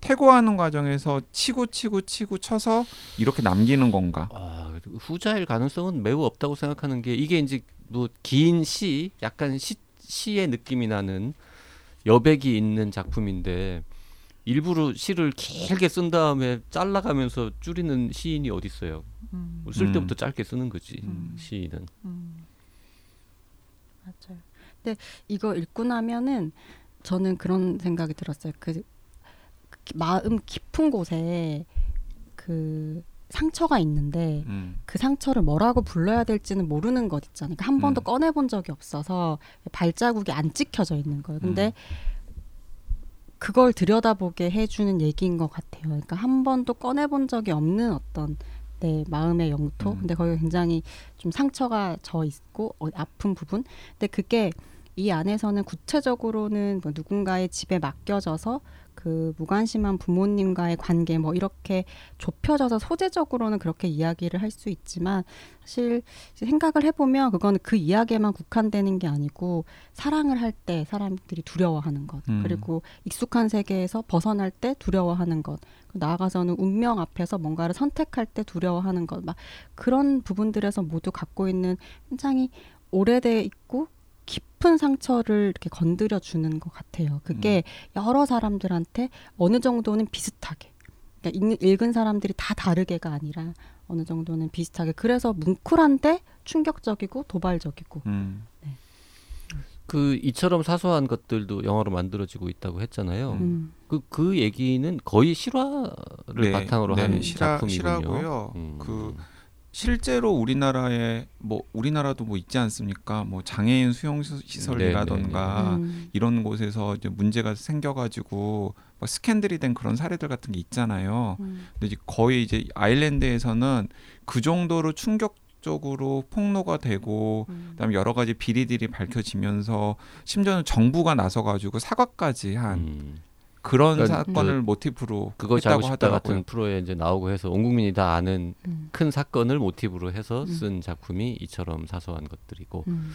[SPEAKER 1] 퇴고하는 과정에서 치고 치고 치고 쳐서 이렇게 남기는 건가?
[SPEAKER 2] 아, 후자일 가능성은 매우 없다고 생각하는 게 이게 이제 뭐 긴 시, 약간 시, 시의 느낌이 나는 여백이 있는 작품인데 일부러 시를 길게 쓴 다음에 잘라가면서 줄이는 시인이 어디 있어요?
[SPEAKER 3] 음.
[SPEAKER 2] 쓸
[SPEAKER 1] 음.
[SPEAKER 2] 때부터 짧게 쓰는 거지
[SPEAKER 3] 음.
[SPEAKER 2] 시인은.
[SPEAKER 3] 음. 맞아요. 근데 이거 읽고 나면은 저는 그런 생각이 들었어요. 그, 그 마음 깊은 곳에 그 상처가 있는데
[SPEAKER 1] 음.
[SPEAKER 3] 그 상처를 뭐라고 불러야 될지는 모르는 것 있잖아요. 그러니까 한 번도
[SPEAKER 1] 음.
[SPEAKER 3] 꺼내본 적이 없어서 발자국이 안 찍혀져 있는 거예요. 근데 그걸 들여다보게 해주는 얘기인 것 같아요. 그러니까 한 번도 꺼내본 적이 없는 어떤 내 마음의 영토.
[SPEAKER 1] 음.
[SPEAKER 3] 근데 거기 굉장히 좀 상처가 져 있고 어, 아픈 부분. 근데 그게 이 안에서는 구체적으로는 뭐 누군가의 집에 맡겨져서 그 무관심한 부모님과의 관계 뭐 이렇게 좁혀져서 소재적으로는 그렇게 이야기를 할 수 있지만 사실 생각을 해보면 그거는 그 이야기에만 국한되는 게 아니고 사랑을 할 때 사람들이 두려워하는 것
[SPEAKER 1] 음.
[SPEAKER 3] 그리고 익숙한 세계에서 벗어날 때 두려워하는 것 나아가서는 운명 앞에서 뭔가를 선택할 때 두려워하는 것 막 그런 부분들에서 모두 갖고 있는 굉장히 오래돼 있고 깊은 상처를 이렇게 건드려 주는 것 같아요. 그게 여러 사람들한테 어느 정도는 비슷하게 그러니까 읽, 읽은 사람들이 다 다르게가 아니라 어느 정도는 비슷하게 그래서 뭉클한데 충격적이고 도발적이고
[SPEAKER 1] 음.
[SPEAKER 2] 그 이처럼 사소한 것들도 영화로 만들어지고 있다고 했잖아요.
[SPEAKER 3] 음.
[SPEAKER 2] 그그 얘기는 거의 실화를
[SPEAKER 1] 네,
[SPEAKER 2] 바탕으로
[SPEAKER 1] 네,
[SPEAKER 2] 하는
[SPEAKER 1] 실화-
[SPEAKER 2] 작품이군요.
[SPEAKER 1] 실화고요.
[SPEAKER 2] 음.
[SPEAKER 1] 그 실제로 우리나라에 뭐 우리나라도 뭐 있지 않습니까? 뭐 장애인 수용 시- 시설이라던가
[SPEAKER 3] 음.
[SPEAKER 1] 이런 곳에서 이제 문제가 생겨가지고 뭐 스캔들이 된 그런 사례들 같은 게 있잖아요.
[SPEAKER 3] 음.
[SPEAKER 1] 근데 이제 거의 이제 아일랜드에서는 그 정도로 충격 적으로 폭로가 되고
[SPEAKER 3] 음.
[SPEAKER 1] 그다음에 여러 가지 비리들이 밝혀지면서 심지어는 정부가 나서 가지고 사과까지 한
[SPEAKER 2] 음.
[SPEAKER 1] 그런
[SPEAKER 2] 그러니까
[SPEAKER 1] 사건을 모티프로
[SPEAKER 2] 그거
[SPEAKER 1] 했다고
[SPEAKER 2] 싶다
[SPEAKER 1] 하더라고요.
[SPEAKER 2] 같은 프로에 이제 나오고 해서 온 국민이 다 아는
[SPEAKER 3] 음.
[SPEAKER 2] 큰 사건을 모티브로 해서
[SPEAKER 3] 음.
[SPEAKER 2] 쓴 작품이 이처럼 사소한 것들이고
[SPEAKER 3] 음.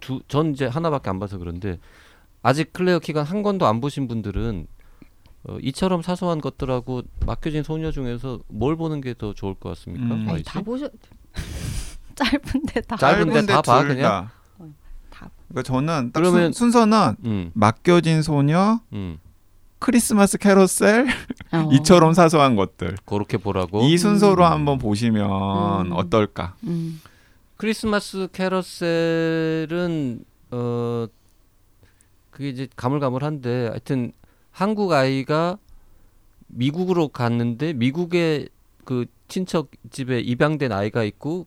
[SPEAKER 2] 두, 전 이제 하나밖에 안 봐서 그런데 아직 클레어 키간 한 권도 안 보신 분들은 어, 이처럼 사소한 것들하고 맡겨진 소녀 중에서 뭘 보는 게 더 좋을 것 같습니까?
[SPEAKER 1] 음.
[SPEAKER 3] 아니, 다
[SPEAKER 2] 씨?
[SPEAKER 3] 보셔 짧은데 다
[SPEAKER 2] 짧은데 다 봐,
[SPEAKER 1] 둘
[SPEAKER 2] 그냥?
[SPEAKER 1] 다.
[SPEAKER 3] 다.
[SPEAKER 1] 그러니까 저는 딱
[SPEAKER 2] 그러면-
[SPEAKER 1] 순, 서는
[SPEAKER 2] 음,
[SPEAKER 1] 맡겨진 소녀,
[SPEAKER 2] 음.
[SPEAKER 1] 크리스마스 캐러셀,
[SPEAKER 3] 어.
[SPEAKER 1] 이처럼 사소한 것들
[SPEAKER 2] 그렇게 보라고.
[SPEAKER 1] 이 순서로
[SPEAKER 2] 음.
[SPEAKER 1] 한번 보시면
[SPEAKER 3] 음.
[SPEAKER 1] 어떨까?
[SPEAKER 3] 음.
[SPEAKER 2] 크리스마스 캐러셀은 어 그게 이제 가물가물한데 하여튼 한국 아이가 미국으로 갔는데 미국의 그 친척 집에 입양된 아이가 있고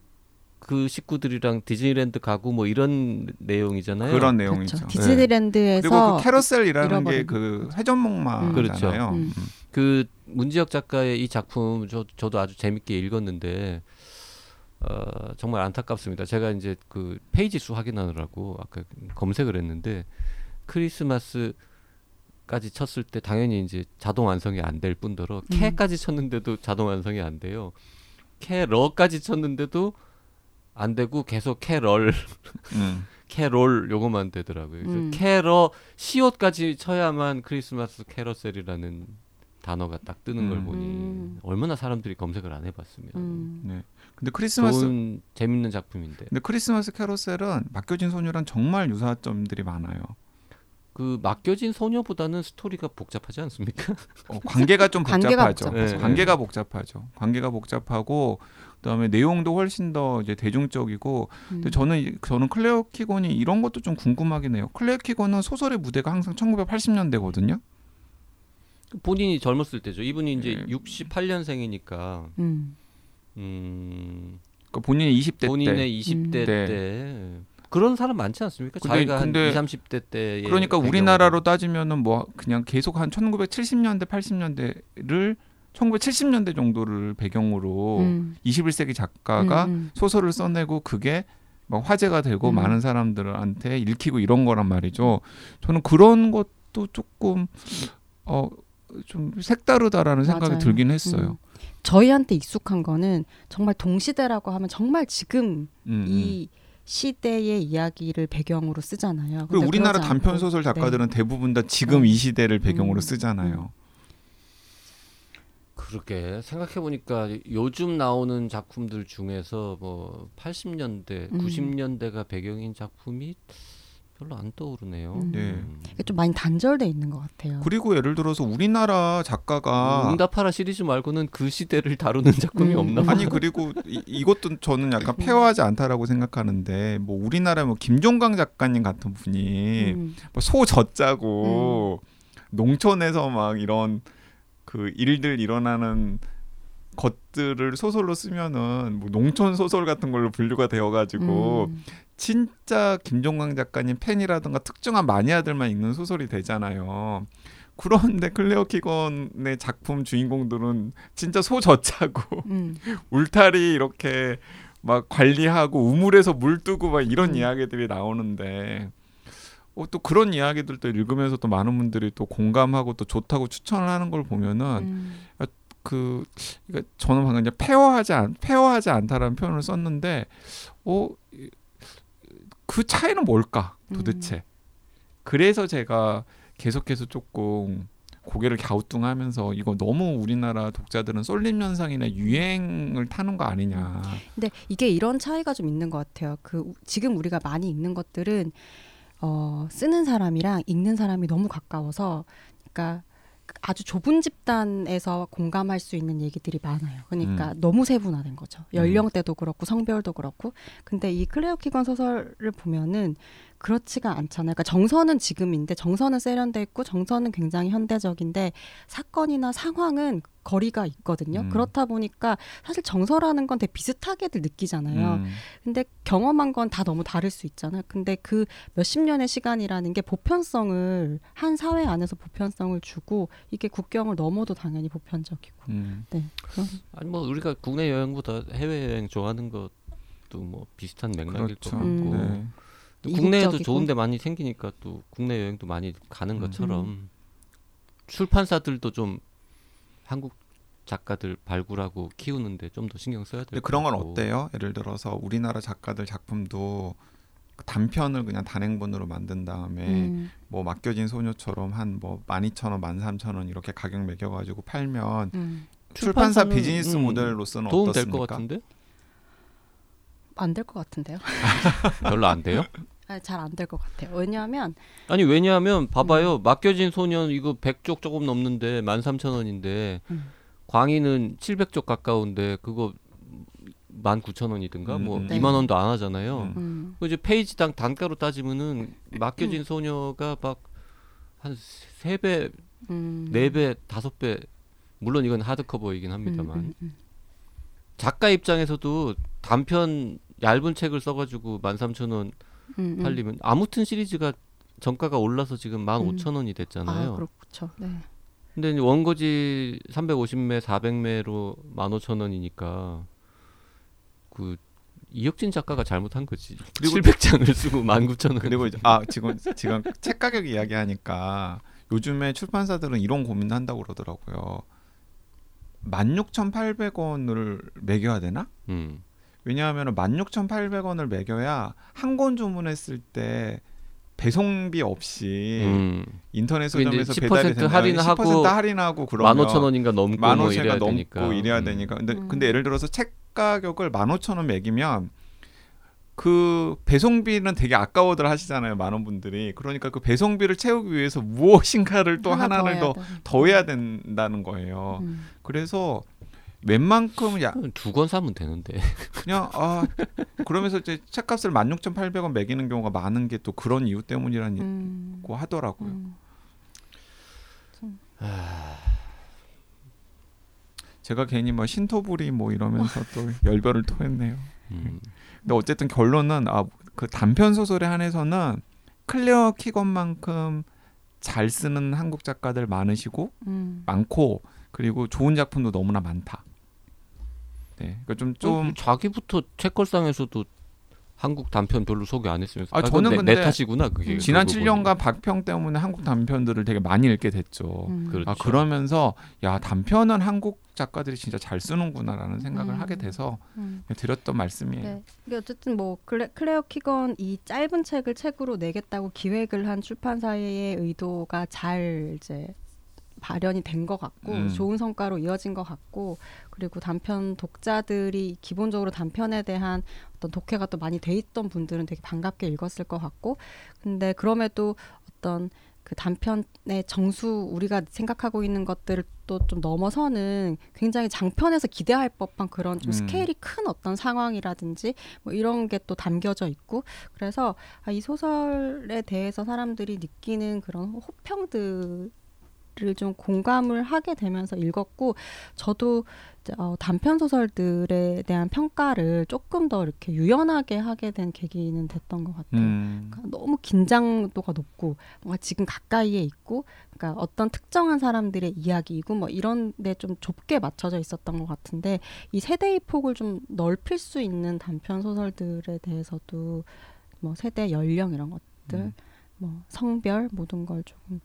[SPEAKER 2] 그 식구들이랑 디즈니랜드 가고 뭐 이런 내용이잖아요.
[SPEAKER 1] 그런
[SPEAKER 3] 그렇죠.
[SPEAKER 1] 내용이죠.
[SPEAKER 3] 디즈니랜드에서
[SPEAKER 1] 그리고 그 캐러셀이라는 게 그 회전목마잖아요.
[SPEAKER 2] 그렇죠.
[SPEAKER 3] 음.
[SPEAKER 2] 그 문지혁 작가의 이 작품 저, 저도 아주 재밌게 읽었는데 어, 정말 안타깝습니다. 제가 이제 그 페이지 수 확인하느라고 아까 검색을 했는데 크리스마스 까지 쳤을 때 당연히 이제 자동 완성이 안 될 뿐더러
[SPEAKER 3] 음.
[SPEAKER 2] 캐까지 쳤는데도 자동 완성이 안 돼요. 캐러까지 쳤는데도 안 되고 계속 캐럴
[SPEAKER 1] 음.
[SPEAKER 2] 캐롤 요거만 되더라고요. 그래서
[SPEAKER 3] 음.
[SPEAKER 2] 캐러 시옷까지 쳐야만 크리스마스 캐러셀이라는 단어가 딱 뜨는 걸
[SPEAKER 1] 음.
[SPEAKER 2] 보니
[SPEAKER 3] 음.
[SPEAKER 2] 얼마나 사람들이 검색을 안 해봤으면
[SPEAKER 3] 음.
[SPEAKER 1] 네. 근데 크리스마스
[SPEAKER 2] 좋은 재밌는 작품인데
[SPEAKER 1] 근데 크리스마스 캐러셀은 맡겨진 소녀랑 정말 유사점들이 많아요.
[SPEAKER 2] 그 맡겨진 소녀보다는 스토리가 복잡하지 않습니까?
[SPEAKER 1] 어, 관계가 좀
[SPEAKER 3] 관계가
[SPEAKER 1] 복잡하죠.
[SPEAKER 2] 복잡하죠. 네.
[SPEAKER 1] 관계가 복잡하죠. 관계가 복잡하고 그다음에 내용도 훨씬 더 이제 대중적이고 근데
[SPEAKER 3] 음.
[SPEAKER 1] 저는 이- 저는 클레어 키건이 이런 것도 좀 궁금하긴 해요. 클레어 키건은 소설의 무대가 항상 1980년대거든요.
[SPEAKER 2] 본인이 젊었을 때죠. 이분이 이제
[SPEAKER 1] 네.
[SPEAKER 2] 68년생이니까
[SPEAKER 3] 음.
[SPEAKER 2] 음,
[SPEAKER 1] 그러니까 본인이 20대 때
[SPEAKER 2] 본인의 20대
[SPEAKER 1] 네.
[SPEAKER 2] 때 그런 사람 많지 않습니까?
[SPEAKER 1] 근데-
[SPEAKER 2] 자기가
[SPEAKER 1] 근데
[SPEAKER 2] 한 20, 30대 때
[SPEAKER 1] 그러니까 우리나라로 따지면은 뭐 그냥 계속 한 1970년대 80년대를 1970년대 정도를 배경으로
[SPEAKER 3] 음.
[SPEAKER 1] 21세기 작가가
[SPEAKER 3] 음, 음.
[SPEAKER 1] 소설을 써내고 그게 막 화제가 되고
[SPEAKER 3] 음.
[SPEAKER 1] 많은 사람들한테 읽히고 이런 거란 말이죠. 저는 그런 것도 조금 어 좀 색다르다라는 생각이
[SPEAKER 3] 맞아요.
[SPEAKER 1] 들긴 했어요.
[SPEAKER 3] 음. 저희한테 익숙한 거는 정말 동시대라고 하면 정말 지금
[SPEAKER 1] 음, 음.
[SPEAKER 3] 이 시대의 이야기를 배경으로 쓰잖아요.
[SPEAKER 1] 그리고 우리나라 단편 소설
[SPEAKER 3] 네.
[SPEAKER 1] 작가들은 대부분 다 지금
[SPEAKER 3] 네.
[SPEAKER 1] 이 시대를 배경으로
[SPEAKER 3] 음.
[SPEAKER 1] 쓰잖아요.
[SPEAKER 2] 그렇게 생각해 보니까 요즘 나오는 작품들 중에서 뭐 80년대,
[SPEAKER 3] 음.
[SPEAKER 2] 90년대가 배경인 작품이 별로 안 떠오르네요.
[SPEAKER 3] 음.
[SPEAKER 1] 네.
[SPEAKER 3] 이게 좀 많이 단절돼 있는 것 같아요.
[SPEAKER 1] 그리고 예를 들어서 우리나라 작가가
[SPEAKER 2] 응답하라 시리즈 말고는 그 시대를 다루는 작품이
[SPEAKER 3] 음.
[SPEAKER 2] 없나 봐요.
[SPEAKER 1] 아니 그리고 이, 이것도 저는 약간 페어하지 않다라고 생각하는데 뭐 우리나라 뭐 김종강 작가님 같은 분이
[SPEAKER 3] 음.
[SPEAKER 1] 뭐 소 젖자고 농촌에서 막 이런 그 일들 일어나는 것들을 소설로 쓰면은 뭐 농촌 소설 같은 걸로 분류가 되어가지고
[SPEAKER 3] 음.
[SPEAKER 1] 진짜 김종강 작가님 팬이라든가 특정한 마니아들만 읽는 소설이 되잖아요. 그런데 클레어 키건의 작품 주인공들은 진짜 소 젖자고
[SPEAKER 3] 음.
[SPEAKER 1] 울타리 이렇게 막 관리하고 우물에서 물 뜨고 막 이런
[SPEAKER 3] 음.
[SPEAKER 1] 이야기들이 나오는데 어, 또 그런 이야기들도 읽으면서 또 많은 분들이 또 공감하고 또 좋다고 추천을 하는 걸 보면은
[SPEAKER 3] 음.
[SPEAKER 1] 그 그러니까 저는 방금 이제 페어하지 않 페어하지 않다라는 표현을 썼는데 어그 차이는 뭘까 도대체 그래서 제가 계속해서 조금 고개를 갸우뚱하면서 이거 너무 우리나라 독자들은 쏠림 현상이나 유행을 타는 거 아니냐
[SPEAKER 3] 근데 이게 이런 차이가 좀 있는 것 같아요. 그 우- 지금 우리가 많이 읽는 것들은 어, 쓰는 사람이랑 읽는 사람이 너무 가까워서, 그러니까 아주 좁은 집단에서 공감할 수 있는 얘기들이 많아요. 그러니까 너무 세분화된 거죠. 연령대도 그렇고 성별도 그렇고. 근데 이 클레어 키건 소설을 보면은 그렇지가 않잖아요. 그러니까 정서는 지금인데 정서는 세련돼 있고 정서는 굉장히 현대적인데 사건이나 상황은 거리가 있거든요.
[SPEAKER 1] 음.
[SPEAKER 3] 그렇다 보니까 사실 정서라는 건 되게 비슷하게들 느끼잖아요.
[SPEAKER 1] 음.
[SPEAKER 3] 근데 경험한 건 다 너무 다를 수 있잖아요. 근데 그 몇십 년의 시간이라는 게 보편성을 한 사회 안에서 보편성을 주고 이게 국경을 넘어도 당연히 보편적이고.
[SPEAKER 1] 음.
[SPEAKER 3] 네. 그런
[SPEAKER 2] 아니 뭐 우리가 국내 여행보다 해외 여행 좋아하는 것도 뭐 비슷한 맥락일
[SPEAKER 1] 그렇죠.
[SPEAKER 2] 것 같고
[SPEAKER 3] 음.
[SPEAKER 1] 네.
[SPEAKER 2] 또 국내에도. 좋은데 많이 생기니까 또 국내 여행도 많이 가는
[SPEAKER 1] 음.
[SPEAKER 2] 것처럼 출판사들도 좀 한국 작가들 발굴하고 키우는데 좀 더 신경 써야
[SPEAKER 1] 근데
[SPEAKER 2] 될
[SPEAKER 1] 그런
[SPEAKER 2] 건것 같고.
[SPEAKER 1] 어때요? 예를 들어서 우리나라 작가들 작품도 단편을 그냥 단행본으로 만든 다음에
[SPEAKER 3] 음,
[SPEAKER 1] 뭐 맡겨진 소녀처럼 한뭐 12,000원, 13,000원 이렇게 가격 매겨 가지고 팔면
[SPEAKER 3] 음.
[SPEAKER 1] 출판사 비즈니스
[SPEAKER 2] 음,
[SPEAKER 1] 모델로서는 어떻습니까?
[SPEAKER 2] 것 같은데
[SPEAKER 3] 안 될 것 같은데요.
[SPEAKER 2] 별로 안 돼요?
[SPEAKER 3] 잘 안 될 것 같아요. 왜냐하면
[SPEAKER 2] 아니 왜냐하면
[SPEAKER 3] 음.
[SPEAKER 2] 봐봐요 맡겨진 소년 이거 100쪽 조금 넘는데 13,000원인데
[SPEAKER 3] 음.
[SPEAKER 2] 광희는 700쪽 가까운데 그거 19,000원이든가
[SPEAKER 1] 음,
[SPEAKER 2] 뭐
[SPEAKER 1] 음.
[SPEAKER 2] 2만 원도 안 하잖아요.
[SPEAKER 1] 음.
[SPEAKER 3] 음,
[SPEAKER 2] 그 이제 페이지당 단가로 따지면은 맡겨진 소녀가 막 한 세 배,
[SPEAKER 3] 음.
[SPEAKER 2] 네 배, 다섯 배 물론 이건 하드커버이긴 합니다만
[SPEAKER 3] 음, 음, 음.
[SPEAKER 2] 작가 입장에서도 단편 얇은 책을 써가지고 13,000원
[SPEAKER 3] 음, 음.
[SPEAKER 2] 팔리면 아무튼 시리즈가 정가가 올라서 지금 15,000원이 됐잖아요.
[SPEAKER 3] 아, 그렇죠. 네.
[SPEAKER 2] 근데 이제 원고지 350매, 400매로 15,000원이니까 그 이혁진 작가가 잘못한 거지.
[SPEAKER 1] 그리고-
[SPEAKER 2] 700장을 쓰고 19,000원.
[SPEAKER 1] 그리고 이제 아 지금 지금 책 가격 이야기하니까 요즘에 출판사들은 이런 고민도 한다고 그러더라고요. 16,800원을 매겨야 되나?
[SPEAKER 2] 음.
[SPEAKER 1] 왜냐하면 16,800원을 매겨야 한 권 주문했을 때 배송비 없이
[SPEAKER 2] 음.
[SPEAKER 1] 인터넷 서점에서
[SPEAKER 2] 10%
[SPEAKER 1] 배달이 된다.
[SPEAKER 2] 할인하고
[SPEAKER 1] 10% 할인하고 그러면
[SPEAKER 2] 15,000원인가 넘고 뭐
[SPEAKER 1] 15,000원가
[SPEAKER 2] 이래야
[SPEAKER 1] 넘고
[SPEAKER 2] 되니까.
[SPEAKER 1] 이래야
[SPEAKER 2] 음.
[SPEAKER 1] 되니까. 근데
[SPEAKER 3] 음.
[SPEAKER 1] 근데 예를 들어서 책 가격을 15,000원 매기면 그 배송비는 되게 아까워들 하시잖아요. 많은 분들이. 그러니까 그 배송비를 채우기 위해서 무엇인가를 또
[SPEAKER 3] 하나
[SPEAKER 1] 하나를 더
[SPEAKER 3] 해야 돼.
[SPEAKER 1] 더해야 된다는 거예요.
[SPEAKER 3] 음.
[SPEAKER 1] 그래서 웬만큼 야
[SPEAKER 2] 두 권 사면 되는데.
[SPEAKER 1] 그냥 아 그러면서 이제 책값을 16,800원 매기는 경우가 많은 게 또 그런 이유 때문이라고
[SPEAKER 3] 음.
[SPEAKER 1] 하더라고요.
[SPEAKER 3] 음.
[SPEAKER 1] 제가 괜히 뭐 신토부리 뭐 이러면서 또 열변을 토했네요.
[SPEAKER 2] 음.
[SPEAKER 1] 근데 어쨌든 결론은 아 그 단편 소설에 한해서는 클레어 키건만큼 잘 쓰는 한국 작가들 많으시고
[SPEAKER 3] 음.
[SPEAKER 1] 많고 그리고 좋은 작품도 너무나 많다. 네, 그러니까 좀좀
[SPEAKER 2] 어, 자기부터 책걸상에서도 한국 단편 별로 소개 안 했으면서.
[SPEAKER 1] 아, 저는
[SPEAKER 2] 내,
[SPEAKER 1] 근데
[SPEAKER 2] 내 탓이구나 그게.
[SPEAKER 1] 지난
[SPEAKER 2] 그러고
[SPEAKER 1] 7년간 박평 때문에 한국 단편들을 되게 많이 읽게 됐죠.
[SPEAKER 3] 음.
[SPEAKER 2] 그렇죠.
[SPEAKER 1] 아 그러면서 야 단편은 한국 작가들이 진짜 잘 쓰는구나라는 생각을
[SPEAKER 3] 음.
[SPEAKER 1] 하게 돼서
[SPEAKER 3] 음.
[SPEAKER 1] 드렸던 말씀이에요.
[SPEAKER 3] 네. 근데 어쨌든 뭐 클레, 클레어 키건 이 짧은 책을 책으로 내겠다고 기획을 한 출판사의 의도가 잘 이제 발현이 된 것 같고
[SPEAKER 1] 음.
[SPEAKER 3] 좋은 성과로 이어진 것 같고 그리고 단편 독자들이 기본적으로 단편에 대한 어떤 독해가 또 많이 돼 있던 분들은 되게 반갑게 읽었을 것 같고 근데 그럼에도 어떤 그 단편의 정수 우리가 생각하고 있는 것들을 또 좀 넘어서는 굉장히 장편에서 기대할 법한 그런 좀
[SPEAKER 1] 음.
[SPEAKER 3] 스케일이 큰 어떤 상황이라든지 뭐 이런 게 또 담겨져 있고 그래서 아, 이 소설에 대해서 사람들이 느끼는 그런 호평들 을좀 공감을 하게 되면서 읽었고 저도 어, 단편 소설들에 대한 평가를 조금 더 이렇게 유연하게 하게 된 계기는 됐던 것 같아요.
[SPEAKER 1] 음.
[SPEAKER 3] 그러니까 너무 긴장도가 높고 뭔가 지금 가까이에 있고 그러니까 어떤 특정한 사람들의 이야기이고 뭐 이런 데 좀 좁게 맞춰져 있었던 것 같은데 이 세대의 폭을 좀 넓힐 수 있는 단편 소설들에 대해서도 뭐 세대 연령 이런 것들
[SPEAKER 1] 음.
[SPEAKER 3] 뭐 성별 모든 걸 조금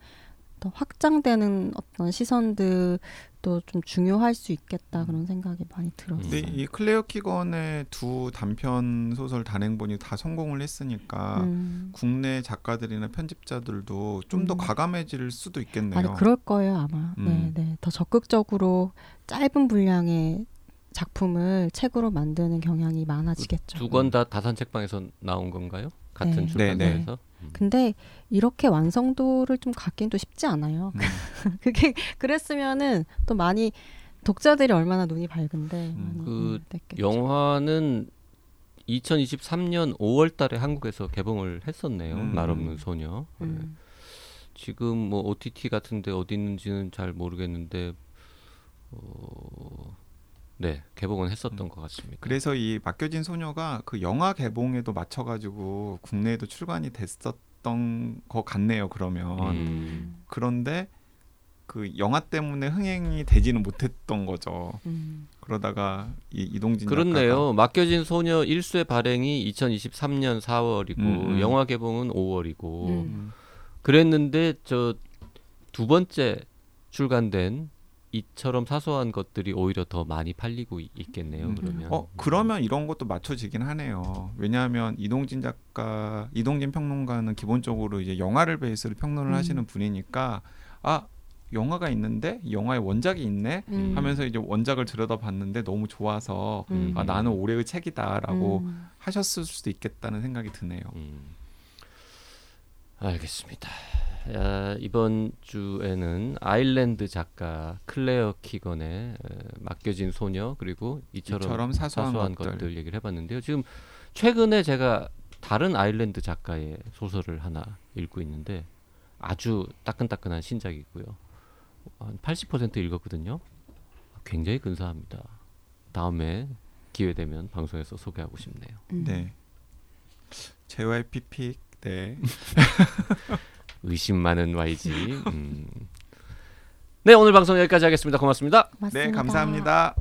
[SPEAKER 3] 더 확장되는 어떤 시선들도 좀 중요할 수 있겠다 그런 생각이 많이 들었어요.
[SPEAKER 1] 근데 이 클레어 키건의 두 단편 소설 단행본이 다 성공을 했으니까
[SPEAKER 3] 음.
[SPEAKER 1] 국내 작가들이나 편집자들도 좀더
[SPEAKER 3] 음.
[SPEAKER 1] 과감해질 수도 있겠네요.
[SPEAKER 3] 아니 그럴 거예요 아마.
[SPEAKER 1] 음.
[SPEAKER 3] 네, 네. 더 적극적으로 짧은 분량의 작품을 책으로 만드는 경향이 많아지겠죠.
[SPEAKER 2] 두 권 다 다산 책방에서 나온 건가요? 같은
[SPEAKER 3] 네.
[SPEAKER 2] 출판사에서. 음.
[SPEAKER 3] 근데 이렇게 완성도를 좀 갖긴 또 쉽지 않아요.
[SPEAKER 1] 음.
[SPEAKER 3] 그게 그랬으면은 또 많이 독자들이 얼마나 눈이 밝은데
[SPEAKER 1] 음.
[SPEAKER 2] 그. 영화는 2023년 5월달에 한국에서 개봉을 했었네요.
[SPEAKER 1] 음.
[SPEAKER 2] 말 없는 소녀. 네.
[SPEAKER 3] 음.
[SPEAKER 2] 지금 뭐 OTT 같은데 어디 있는지는 잘 모르겠는데 어, 네 개봉은 했었던 것 같습니다.
[SPEAKER 1] 그래서 이 맡겨진 소녀가 그 영화 개봉에도 맞춰가지고 국내에도 출간이 됐었던 것 같네요. 그러면
[SPEAKER 2] 음.
[SPEAKER 1] 그런데 그 영화 때문에 흥행이 되지는 못했던 거죠.
[SPEAKER 3] 음.
[SPEAKER 1] 그러다가 이 이동진
[SPEAKER 2] 그렇네요. 맡겨진 소녀 1쇄 발행이 2023년 4월이고
[SPEAKER 1] 음, 음.
[SPEAKER 2] 영화 개봉은 5월이고
[SPEAKER 3] 음.
[SPEAKER 1] 작가가
[SPEAKER 2] 그랬는데 저 두 번째 출간된 이처럼 사소한 것들이 오히려 더 많이 팔리고 있- 있겠네요.
[SPEAKER 1] 음.
[SPEAKER 2] 그러면
[SPEAKER 1] 어 그러면 이런 것도 맞춰지긴 하네요. 왜냐하면 이동진 작가, 이동진 평론가는 기본적으로 이제 영화를 베이스로 평론을
[SPEAKER 3] 음.
[SPEAKER 1] 하시는 분이니까 아 영화가 있는데 이 영화의 원작이 있네
[SPEAKER 3] 음.
[SPEAKER 1] 하면서 이제 원작을 들여다봤는데 너무 좋아서
[SPEAKER 3] 음.
[SPEAKER 1] 아 나는 올해의 책이다라고
[SPEAKER 3] 음.
[SPEAKER 1] 하셨을 수도 있겠다는 생각이 드네요.
[SPEAKER 2] 음. 알겠습니다. 야, 이번 주에는 아일랜드 작가 클레어 키건의 에, 맡겨진 소녀 그리고 이처럼,
[SPEAKER 1] 이처럼 사소한,
[SPEAKER 2] 사소한
[SPEAKER 1] 것들.
[SPEAKER 2] 것들 얘기를 해봤는데요. 지금 최근에 제가 다른 아일랜드 작가의 소설을 하나 읽고 있는데 아주 따끈따끈한 신작이고요. 한 80% 읽었거든요. 굉장히 근사합니다. 다음에 기회 되면 방송에서 소개하고 싶네요.
[SPEAKER 3] 음.
[SPEAKER 1] 네. JYP 픽 네.
[SPEAKER 2] 의심 많은 YG. 음. 네 오늘 방송 여기까지 하겠습니다. 고맙습니다.
[SPEAKER 3] 고맙습니다.
[SPEAKER 1] 네, 감사합니다.